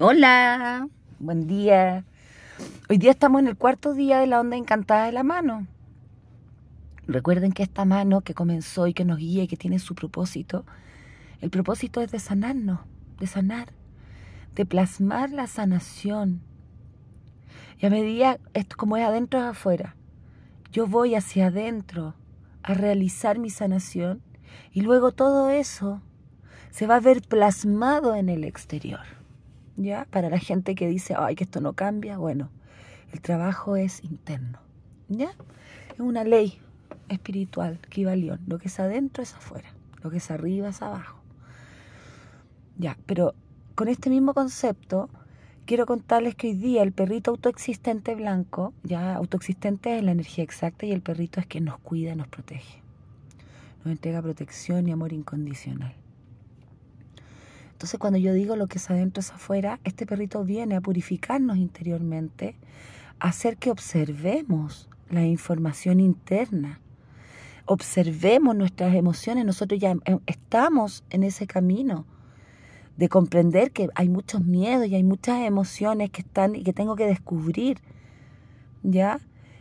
Hola, buen día. Hoy día estamos en el cuarto día de la onda encantada de la mano. Recuerden que esta mano que comenzó y que nos guía y que tiene su propósito, el propósito es de sanarnos, de sanar, de plasmar la sanación. Y a medida, esto como es adentro es afuera, yo voy hacia adentro a realizar mi sanación y luego todo eso se va a ver plasmado en el exterior. ¿Ya? Para la gente que dice, ay, que esto no cambia, bueno, el trabajo es interno. ¿Ya? Es una ley espiritual, equivalión. Lo que es adentro es afuera, lo que es arriba es abajo. Ya, pero con este mismo concepto, quiero contarles que hoy día el perrito autoexistente blanco, ya autoexistente es la energía exacta y el perrito es quien nos cuida, nos protege. Nos entrega protección y amor incondicional. Entonces cuando yo digo lo que es adentro es afuera, este perrito viene a purificarnos interiormente, a hacer que observemos la información interna, observemos nuestras emociones, nosotros ya em, estamos en ese camino de comprender que hay muchos miedos y hay muchas emociones que están y que tengo que descubrir, ¿ya?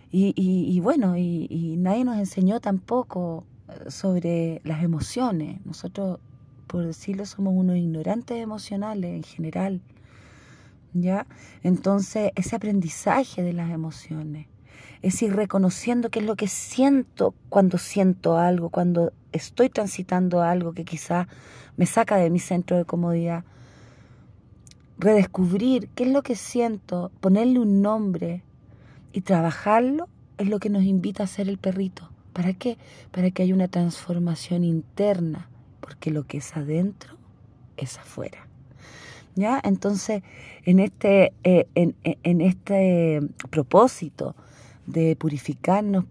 Y, bueno, y, y nadie nos enseñó tampoco eh, sobre las emociones. Nosotros por decirlo, somos unos ignorantes emocionales en general. ¿Ya? Entonces, ese aprendizaje de las emociones, es ir reconociendo qué es lo que siento cuando siento algo, cuando estoy transitando algo que quizás me saca de mi centro de comodidad. Redescubrir qué es lo que siento, ponerle un nombre y trabajarlo es lo que nos invita a hacer el perrito. ¿Para qué? Para que haya una transformación interna porque lo que es adentro es afuera. ¿Ya? Entonces, en este, eh, en, este propósito de purificarnos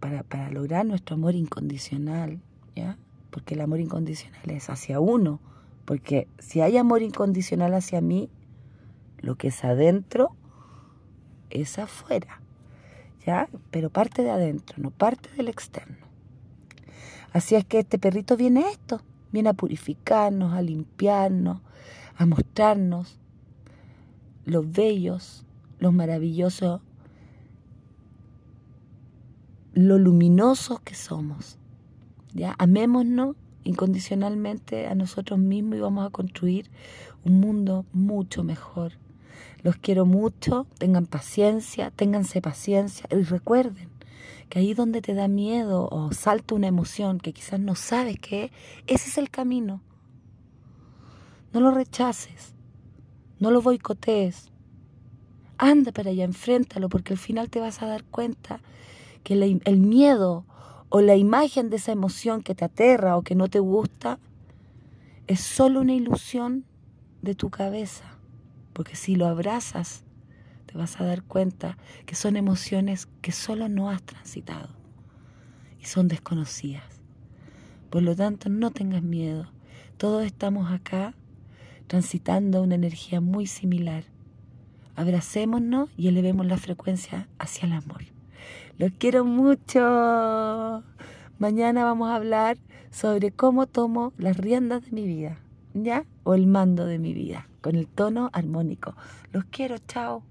para, para, lograr nuestro amor incondicional, ¿ya? Porque el amor incondicional es hacia uno, porque si hay amor incondicional hacia mí, lo que es adentro es afuera, ¿ya? Pero parte de adentro, no parte del externo. Así es que este perrito viene a esto, viene a purificarnos, a limpiarnos, a mostrarnos los bellos, los maravillosos, lo luminosos que somos. ¿ya? Amémonos incondicionalmente a nosotros mismos y vamos a construir un mundo mucho mejor. Los quiero mucho, tengan paciencia, ténganse paciencia y recuerden, que ahí donde te da miedo o salta una emoción que quizás no sabes qué ese es el camino. No lo rechaces, no lo boicotees. Anda para allá, enfréntalo, porque al final te vas a dar cuenta que el miedo o la imagen de esa emoción que te aterra o que no te gusta es solo una ilusión de tu cabeza. Porque si lo abrazas, te vas a dar cuenta que son emociones que solo no has transitado y son desconocidas. Por lo tanto, no tengas miedo. Todos estamos acá transitando una energía muy similar. Abracémonos y elevemos la frecuencia hacia el amor. Los quiero mucho. Mañana vamos a hablar sobre cómo tomo las riendas de mi vida, ¿ya? O el mando de mi vida, con el tono armónico. Los quiero, chao.